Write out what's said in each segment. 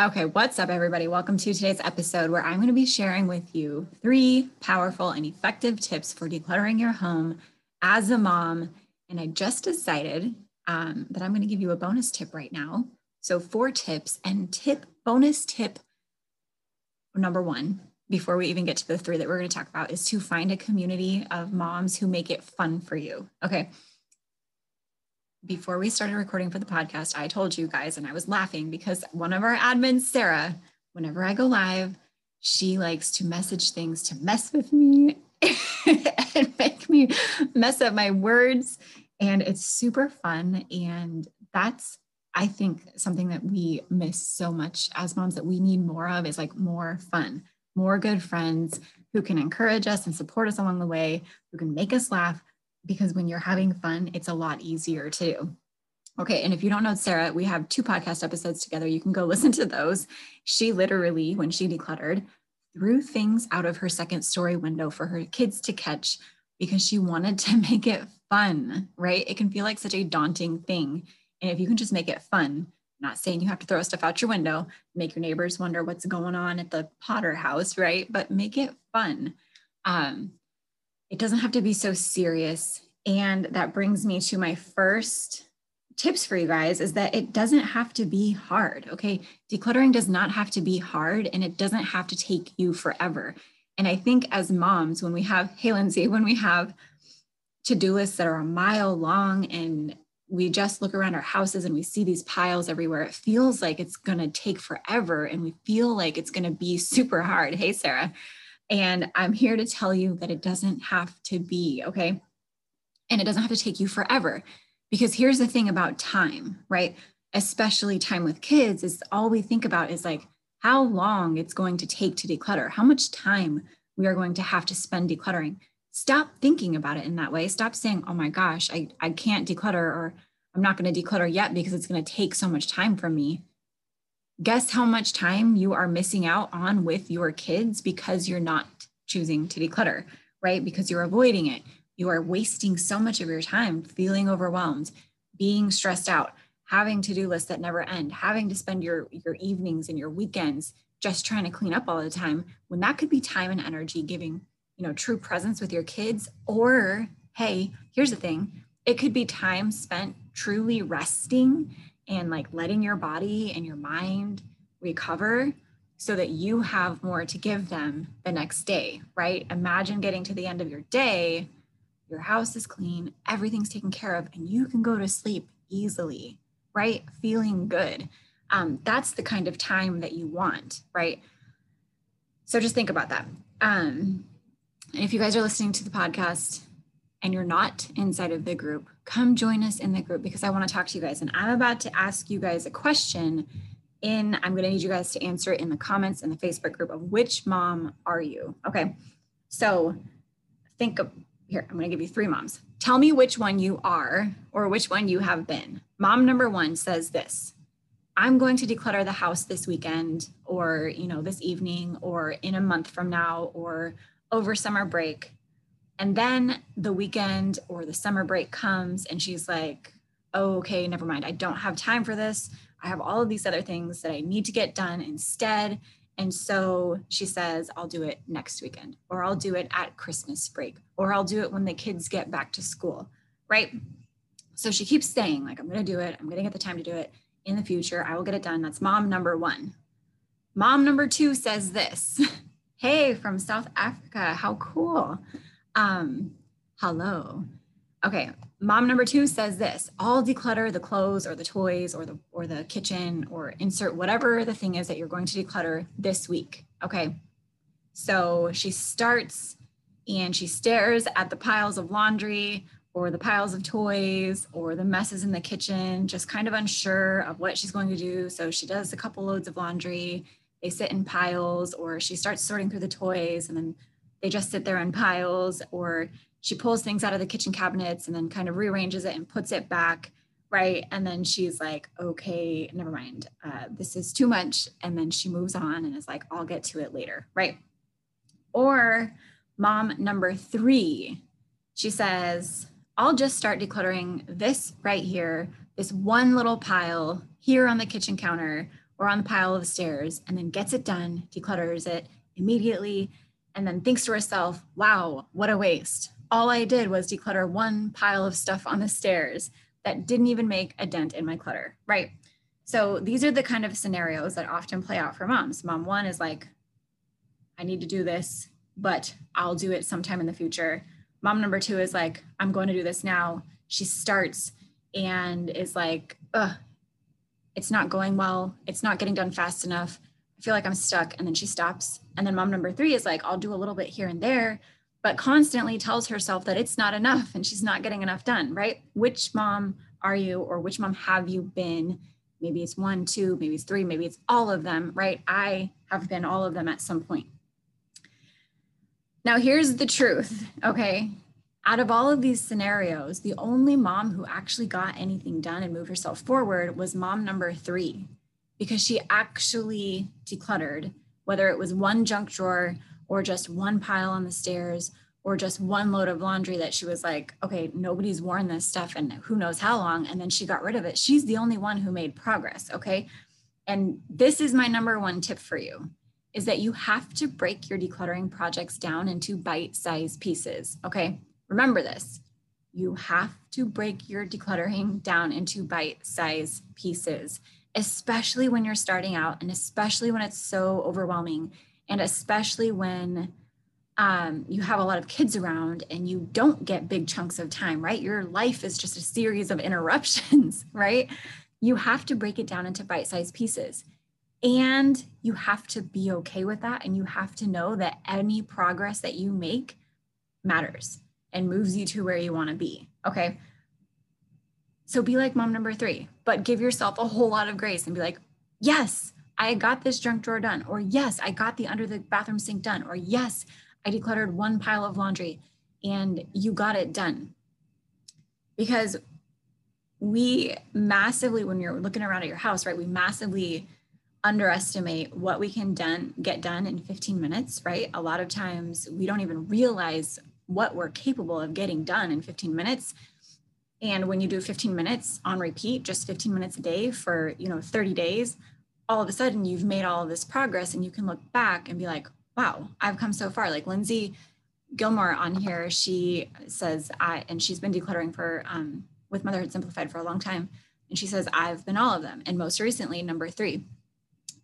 Okay, what's up, everybody? Welcome to today's episode where I'm going to be sharing with you three powerful and effective tips for decluttering your home as a mom. And I just decided um, that I'm going to give you a bonus tip right now. So, four tips and tip bonus tip number one, before we even get to the three that we're going to talk about, is to find a community of moms who make it fun for you. Okay before we started recording for the podcast, I told you guys, and I was laughing because one of our admins, Sarah, whenever I go live, she likes to message things to mess with me and make me mess up my words. And it's super fun. And that's, I think, something that we miss so much as moms that we need more of is like more fun, more good friends who can encourage us and support us along the way, who can make us laugh. Because when you're having fun, it's a lot easier to do. Okay. And if you don't know Sarah, we have two podcast episodes together. You can go listen to those. She literally, when she decluttered, threw things out of her second story window for her kids to catch because she wanted to make it fun, right? It can feel like such a daunting thing. And if you can just make it fun, not saying you have to throw stuff out your window, make your neighbors wonder what's going on at the Potter house, right? But make it fun. Um, it doesn't have to be so serious. And that brings me to my first tips for you guys is that it doesn't have to be hard. Okay. Decluttering does not have to be hard and it doesn't have to take you forever. And I think as moms, when we have, hey, Lindsay, when we have to do lists that are a mile long and we just look around our houses and we see these piles everywhere, it feels like it's going to take forever and we feel like it's going to be super hard. Hey, Sarah. And I'm here to tell you that it doesn't have to be, okay? And it doesn't have to take you forever. Because here's the thing about time, right? Especially time with kids, is all we think about is like how long it's going to take to declutter, how much time we are going to have to spend decluttering. Stop thinking about it in that way. Stop saying, oh my gosh, I, I can't declutter or I'm not going to declutter yet because it's going to take so much time from me. Guess how much time you are missing out on with your kids because you're not choosing to declutter, right? Because you're avoiding it. You are wasting so much of your time feeling overwhelmed, being stressed out, having to-do lists that never end, having to spend your your evenings and your weekends just trying to clean up all the time when that could be time and energy giving, you know, true presence with your kids. Or hey, here's the thing, it could be time spent truly resting and like letting your body and your mind recover so that you have more to give them the next day, right? Imagine getting to the end of your day your house is clean, everything's taken care of, and you can go to sleep easily, right? Feeling good. Um, that's the kind of time that you want, right? So just think about that. Um, and if you guys are listening to the podcast and you're not inside of the group, come join us in the group because I want to talk to you guys. And I'm about to ask you guys a question in, I'm going to need you guys to answer it in the comments in the Facebook group of which mom are you? Okay. So think of here, I'm going to give you three moms. Tell me which one you are or which one you have been. Mom number one says this I'm going to declutter the house this weekend or, you know, this evening or in a month from now or over summer break. And then the weekend or the summer break comes and she's like, oh, okay, never mind. I don't have time for this. I have all of these other things that I need to get done instead. And so she says, I'll do it next weekend, or I'll do it at Christmas break, or I'll do it when the kids get back to school, right? So she keeps saying, like, I'm going to do it. I'm going to get the time to do it in the future. I will get it done. That's mom number one. Mom number two says this Hey, from South Africa. How cool. Um, hello. Okay, mom number two says this i'll declutter the clothes or the toys or the or the kitchen or insert whatever the thing is that you're going to declutter this week okay so she starts and she stares at the piles of laundry or the piles of toys or the messes in the kitchen just kind of unsure of what she's going to do so she does a couple loads of laundry they sit in piles or she starts sorting through the toys and then they just sit there in piles or she pulls things out of the kitchen cabinets and then kind of rearranges it and puts it back right? And then she's like okay never mind. Uh, this is too much. And then she moves on and is like i'll get to it later. Right? Or mom number three she says i'll just start decluttering this right here this one little pile here on the kitchen counter or on the pile of stairs and then gets it done declutters it immediately and then thinks to herself wow what a waste all I did was declutter one pile of stuff on the stairs that didn't even make a dent in my clutter, right? So these are the kind of scenarios that often play out for moms. Mom one is like, I need to do this, but I'll do it sometime in the future. Mom number two is like, I'm going to do this now. She starts and is like, ugh, it's not going well. It's not getting done fast enough. I feel like I'm stuck. And then she stops. And then mom number three is like, I'll do a little bit here and there, but constantly tells herself that it's not enough and she's not getting enough done, right? Which mom are you, or which mom have you been? Maybe it's one, two, maybe it's three, maybe it's all of them, right? I have been all of them at some point. Now, here's the truth, okay? Out of all of these scenarios, the only mom who actually got anything done and moved herself forward was mom number three, because she actually decluttered, whether it was one junk drawer or just one pile on the stairs or just one load of laundry that she was like, okay, nobody's worn this stuff and who knows how long. And then she got rid of it. She's the only one who made progress. Okay. And this is my number one tip for you is that you have to break your decluttering projects down into bite sized pieces. Okay. Remember this. You have to break your decluttering down into bite sized pieces, especially when you're starting out and especially when it's so overwhelming and especially when um, you have a lot of kids around and you don't get big chunks of time, right? Your life is just a series of interruptions, right? You have to break it down into bite sized pieces. And you have to be okay with that. And you have to know that any progress that you make matters and moves you to where you want to be. Okay. So be like mom number three, but give yourself a whole lot of grace and be like, yes, I got this junk drawer done. Or yes, I got the under the bathroom sink done. Or yes, I decluttered one pile of laundry and you got it done. Because we massively, when you're looking around at your house, right, we massively underestimate what we can done get done in 15 minutes, right? A lot of times we don't even realize what we're capable of getting done in 15 minutes. And when you do 15 minutes on repeat, just 15 minutes a day for, you know, 30 days, all of a sudden you've made all of this progress and you can look back and be like, wow, I've come so far. Like Lindsay Gilmore on here, she says, I, and she's been decluttering for, um, with Motherhood Simplified for a long time. And she says, I've been all of them. And most recently, number three.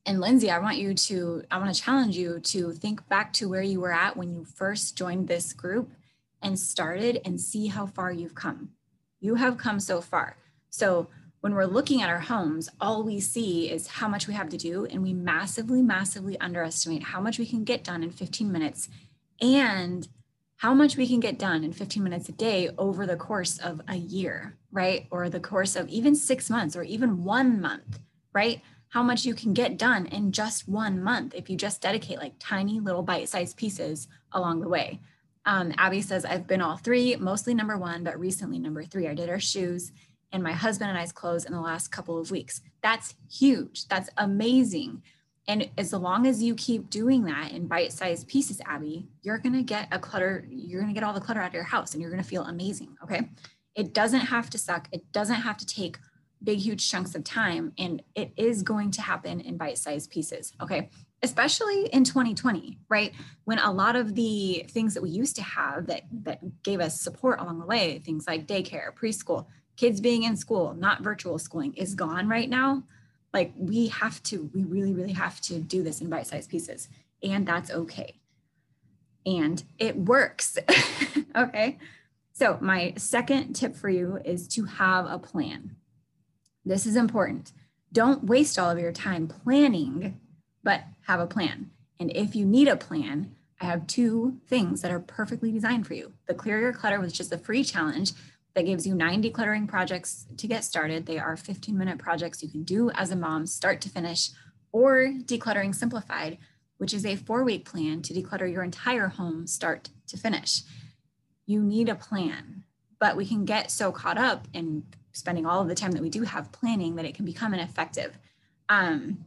And Lindsay, I want you to, I want to challenge you to think back to where you were at when you first joined this group and started and see how far you've come. You have come so far. So when we're looking at our homes, all we see is how much we have to do. And we massively, massively underestimate how much we can get done in 15 minutes and how much we can get done in 15 minutes a day over the course of a year, right? Or the course of even six months or even one month, right? How much you can get done in just one month if you just dedicate like tiny little bite sized pieces along the way. Um, Abby says, I've been all three, mostly number one, but recently number three. I did our shoes and my husband and I's clothes in the last couple of weeks. That's huge. That's amazing. And as long as you keep doing that in bite-sized pieces, Abby, you're gonna get a clutter, you're gonna get all the clutter out of your house and you're gonna feel amazing. Okay. It doesn't have to suck. It doesn't have to take big, huge chunks of time. And it is going to happen in bite-sized pieces. Okay. Especially in 2020, right? When a lot of the things that we used to have that that gave us support along the way, things like daycare, preschool, kids being in school, not virtual schooling, is gone right now. Like we have to, we really, really have to do this in bite sized pieces. And that's okay. And it works. okay. So, my second tip for you is to have a plan. This is important. Don't waste all of your time planning, but have a plan. And if you need a plan, I have two things that are perfectly designed for you. The Clear Your Clutter, which just a free challenge that gives you nine decluttering projects to get started. They are 15 minute projects you can do as a mom, start to finish, or Decluttering Simplified, which is a four week plan to declutter your entire home, start to finish. You need a plan, but we can get so caught up in spending all of the time that we do have planning that it can become ineffective. Um,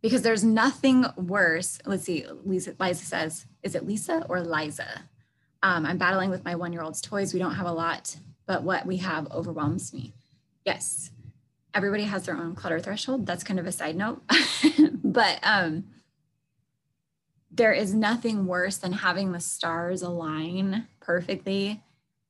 because there's nothing worse. Let's see, Lisa, Liza says, is it Lisa or Liza? Um, I'm battling with my one year old's toys. We don't have a lot, but what we have overwhelms me. Yes, everybody has their own clutter threshold. That's kind of a side note. but um, there is nothing worse than having the stars align perfectly.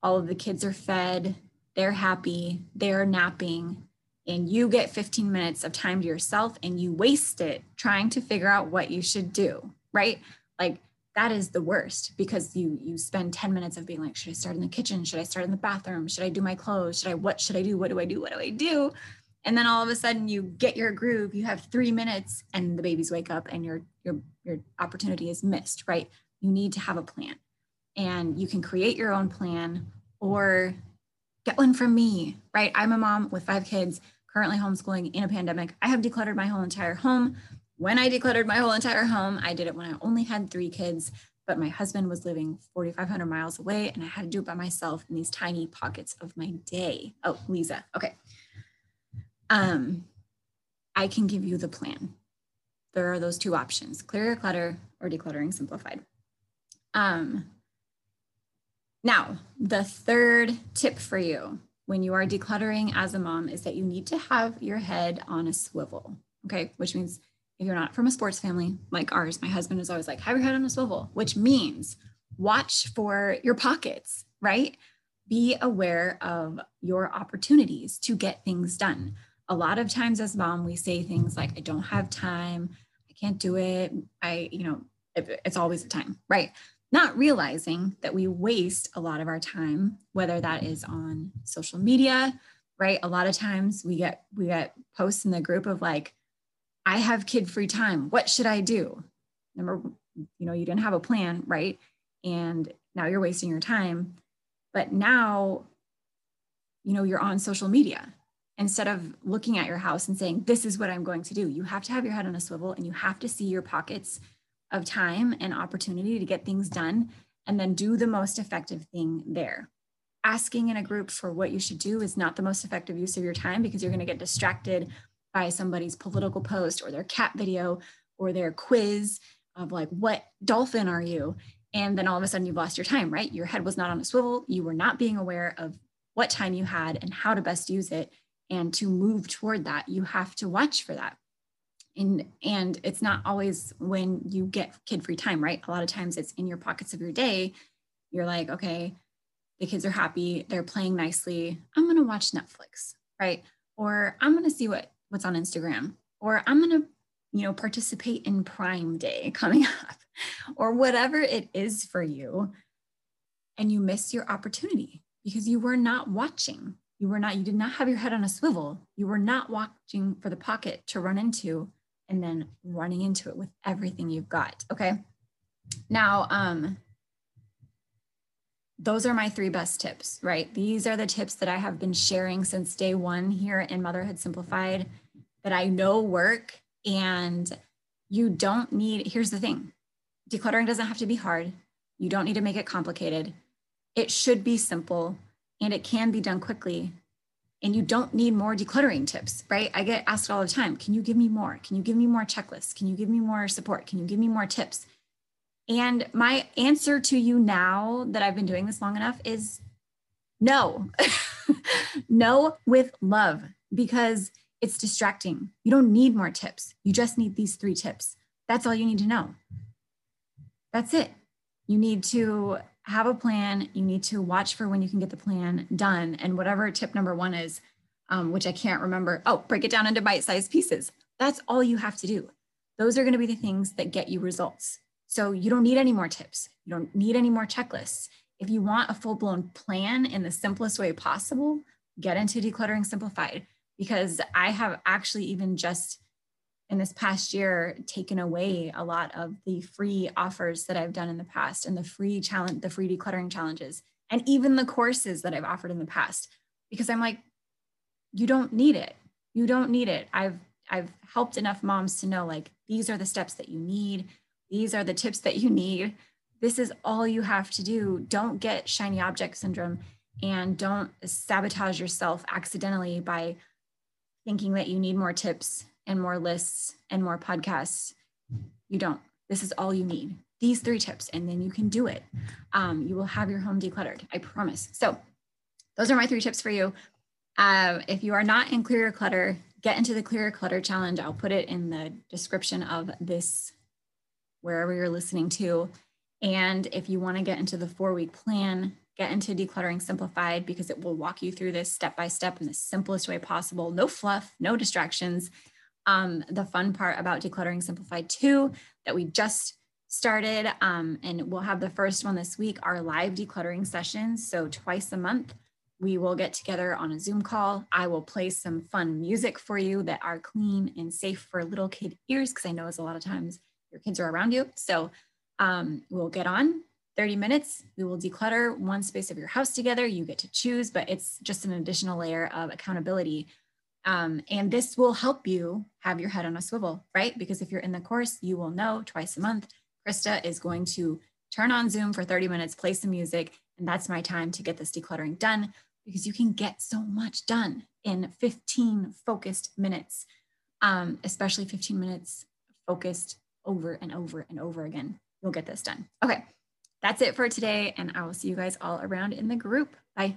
All of the kids are fed, they're happy, they're napping, and you get 15 minutes of time to yourself and you waste it trying to figure out what you should do, right? Like that is the worst because you you spend 10 minutes of being like should i start in the kitchen? Should i start in the bathroom? Should i do my clothes? Should i what should i do? What do i do? What do i do? And then all of a sudden you get your groove you have three minutes and the babies wake up and your your your opportunity is missed right? You need to have a plan. And you can create your own plan or get one from me, right? I'm a mom with five kids, currently homeschooling in a pandemic. I have decluttered my whole entire home. When I decluttered my whole entire home, I did it when I only had three kids, but my husband was living 4,500 miles away and I had to do it by myself in these tiny pockets of my day. Oh, Lisa. Okay. Um, I can give you the plan. There are those two options clear your clutter or decluttering simplified. Um, now, the third tip for you when you are decluttering as a mom is that you need to have your head on a swivel. Okay. Which means if you're not from a sports family like ours, my husband is always like, have your head on a swivel, which means watch for your pockets, right? Be aware of your opportunities to get things done. A lot of times as mom, we say things like, I don't have time, I can't do it. I, you know, it's always the time, right? Not realizing that we waste a lot of our time whether that is on social media right? A lot of times we get we get posts in the group of like i have kid free time. What should i do? Number you know you didn't have a plan right? And now you're wasting your time. But now you know you're on social media. Instead of looking at your house and saying this is what i'm going to do you have to have your head on a swivel and you have to see your pockets of time and opportunity to get things done and then do the most effective thing there. Asking in a group for what you should do is not the most effective use of your time because you're going to get distracted by somebody's political post or their cat video or their quiz of like, what dolphin are you? And then all of a sudden you've lost your time, right? Your head was not on a swivel. You were not being aware of what time you had and how to best use it. And to move toward that, you have to watch for that and and it's not always when you get kid free time right? A lot of times it's in your pockets of your day. You're like okay the kids are happy. They're playing nicely. I'm going to watch netflix right? Or i'm going to see what what's on instagram. Or i'm going to you know participate in prime day coming up. Or whatever it is for you. And you miss your opportunity because you were not watching. You were not you did not have your head on a swivel. You were not watching for the pocket to run into and then running into it with everything you've got. Okay. Now, um, those are my three best tips, right? These are the tips that I have been sharing since day one here in Motherhood Simplified that I know work. And you don't need, here's the thing decluttering doesn't have to be hard. You don't need to make it complicated. It should be simple and it can be done quickly and you don't need more decluttering tips, right? I get asked all the time, can you give me more? Can you give me more checklists? Can you give me more support? Can you give me more tips? And my answer to you now that I've been doing this long enough is no. no with love because it's distracting. You don't need more tips. You just need these three tips. That's all you need to know. That's it. You need to have a plan. You need to watch for when you can get the plan done. And whatever tip number one is, um, which I can't remember, oh, break it down into bite sized pieces. That's all you have to do. Those are going to be the things that get you results. So you don't need any more tips. You don't need any more checklists. If you want a full blown plan in the simplest way possible, get into Decluttering Simplified because I have actually even just in this past year taken away a lot of the free offers that I've done in the past and the free challenge, the free decluttering challenges, and even the courses that I've offered in the past, because I'm like, you don't need it. You don't need it. I've I've helped enough moms to know like these are the steps that you need. These are the tips that you need. This is all you have to do. Don't get shiny object syndrome and don't sabotage yourself accidentally by thinking that you need more tips and more lists and more podcasts. You don't. This is all you need. These three tips, and then you can do it. Um, you will have your home decluttered. I promise. So, those are my three tips for you. Uh, if you are not in Clear Your Clutter, get into the Clear Your Clutter challenge. I'll put it in the description of this, wherever you're listening to. And if you want to get into the four week plan, get into Decluttering Simplified because it will walk you through this step by step in the simplest way possible. No fluff, no distractions um, the fun part about Decluttering Simplified 2 that we just started, um, and we'll have the first one this week, our live decluttering sessions. So twice a month, we will get together on a Zoom call. I will play some fun music for you that are clean and safe for little kid ears, because I know it's a lot of times your kids are around you. So um, we'll get on 30 minutes. We will declutter one space of your house together. You get to choose, but it's just an additional layer of accountability. Um, and this will help you have your head on a swivel, right? Because if you're in the course, you will know twice a month, Krista is going to turn on Zoom for 30 minutes, play some music, and that's my time to get this decluttering done because you can get so much done in 15 focused minutes, um, especially 15 minutes focused over and over and over again. You'll get this done. Okay, that's it for today, and I will see you guys all around in the group. Bye.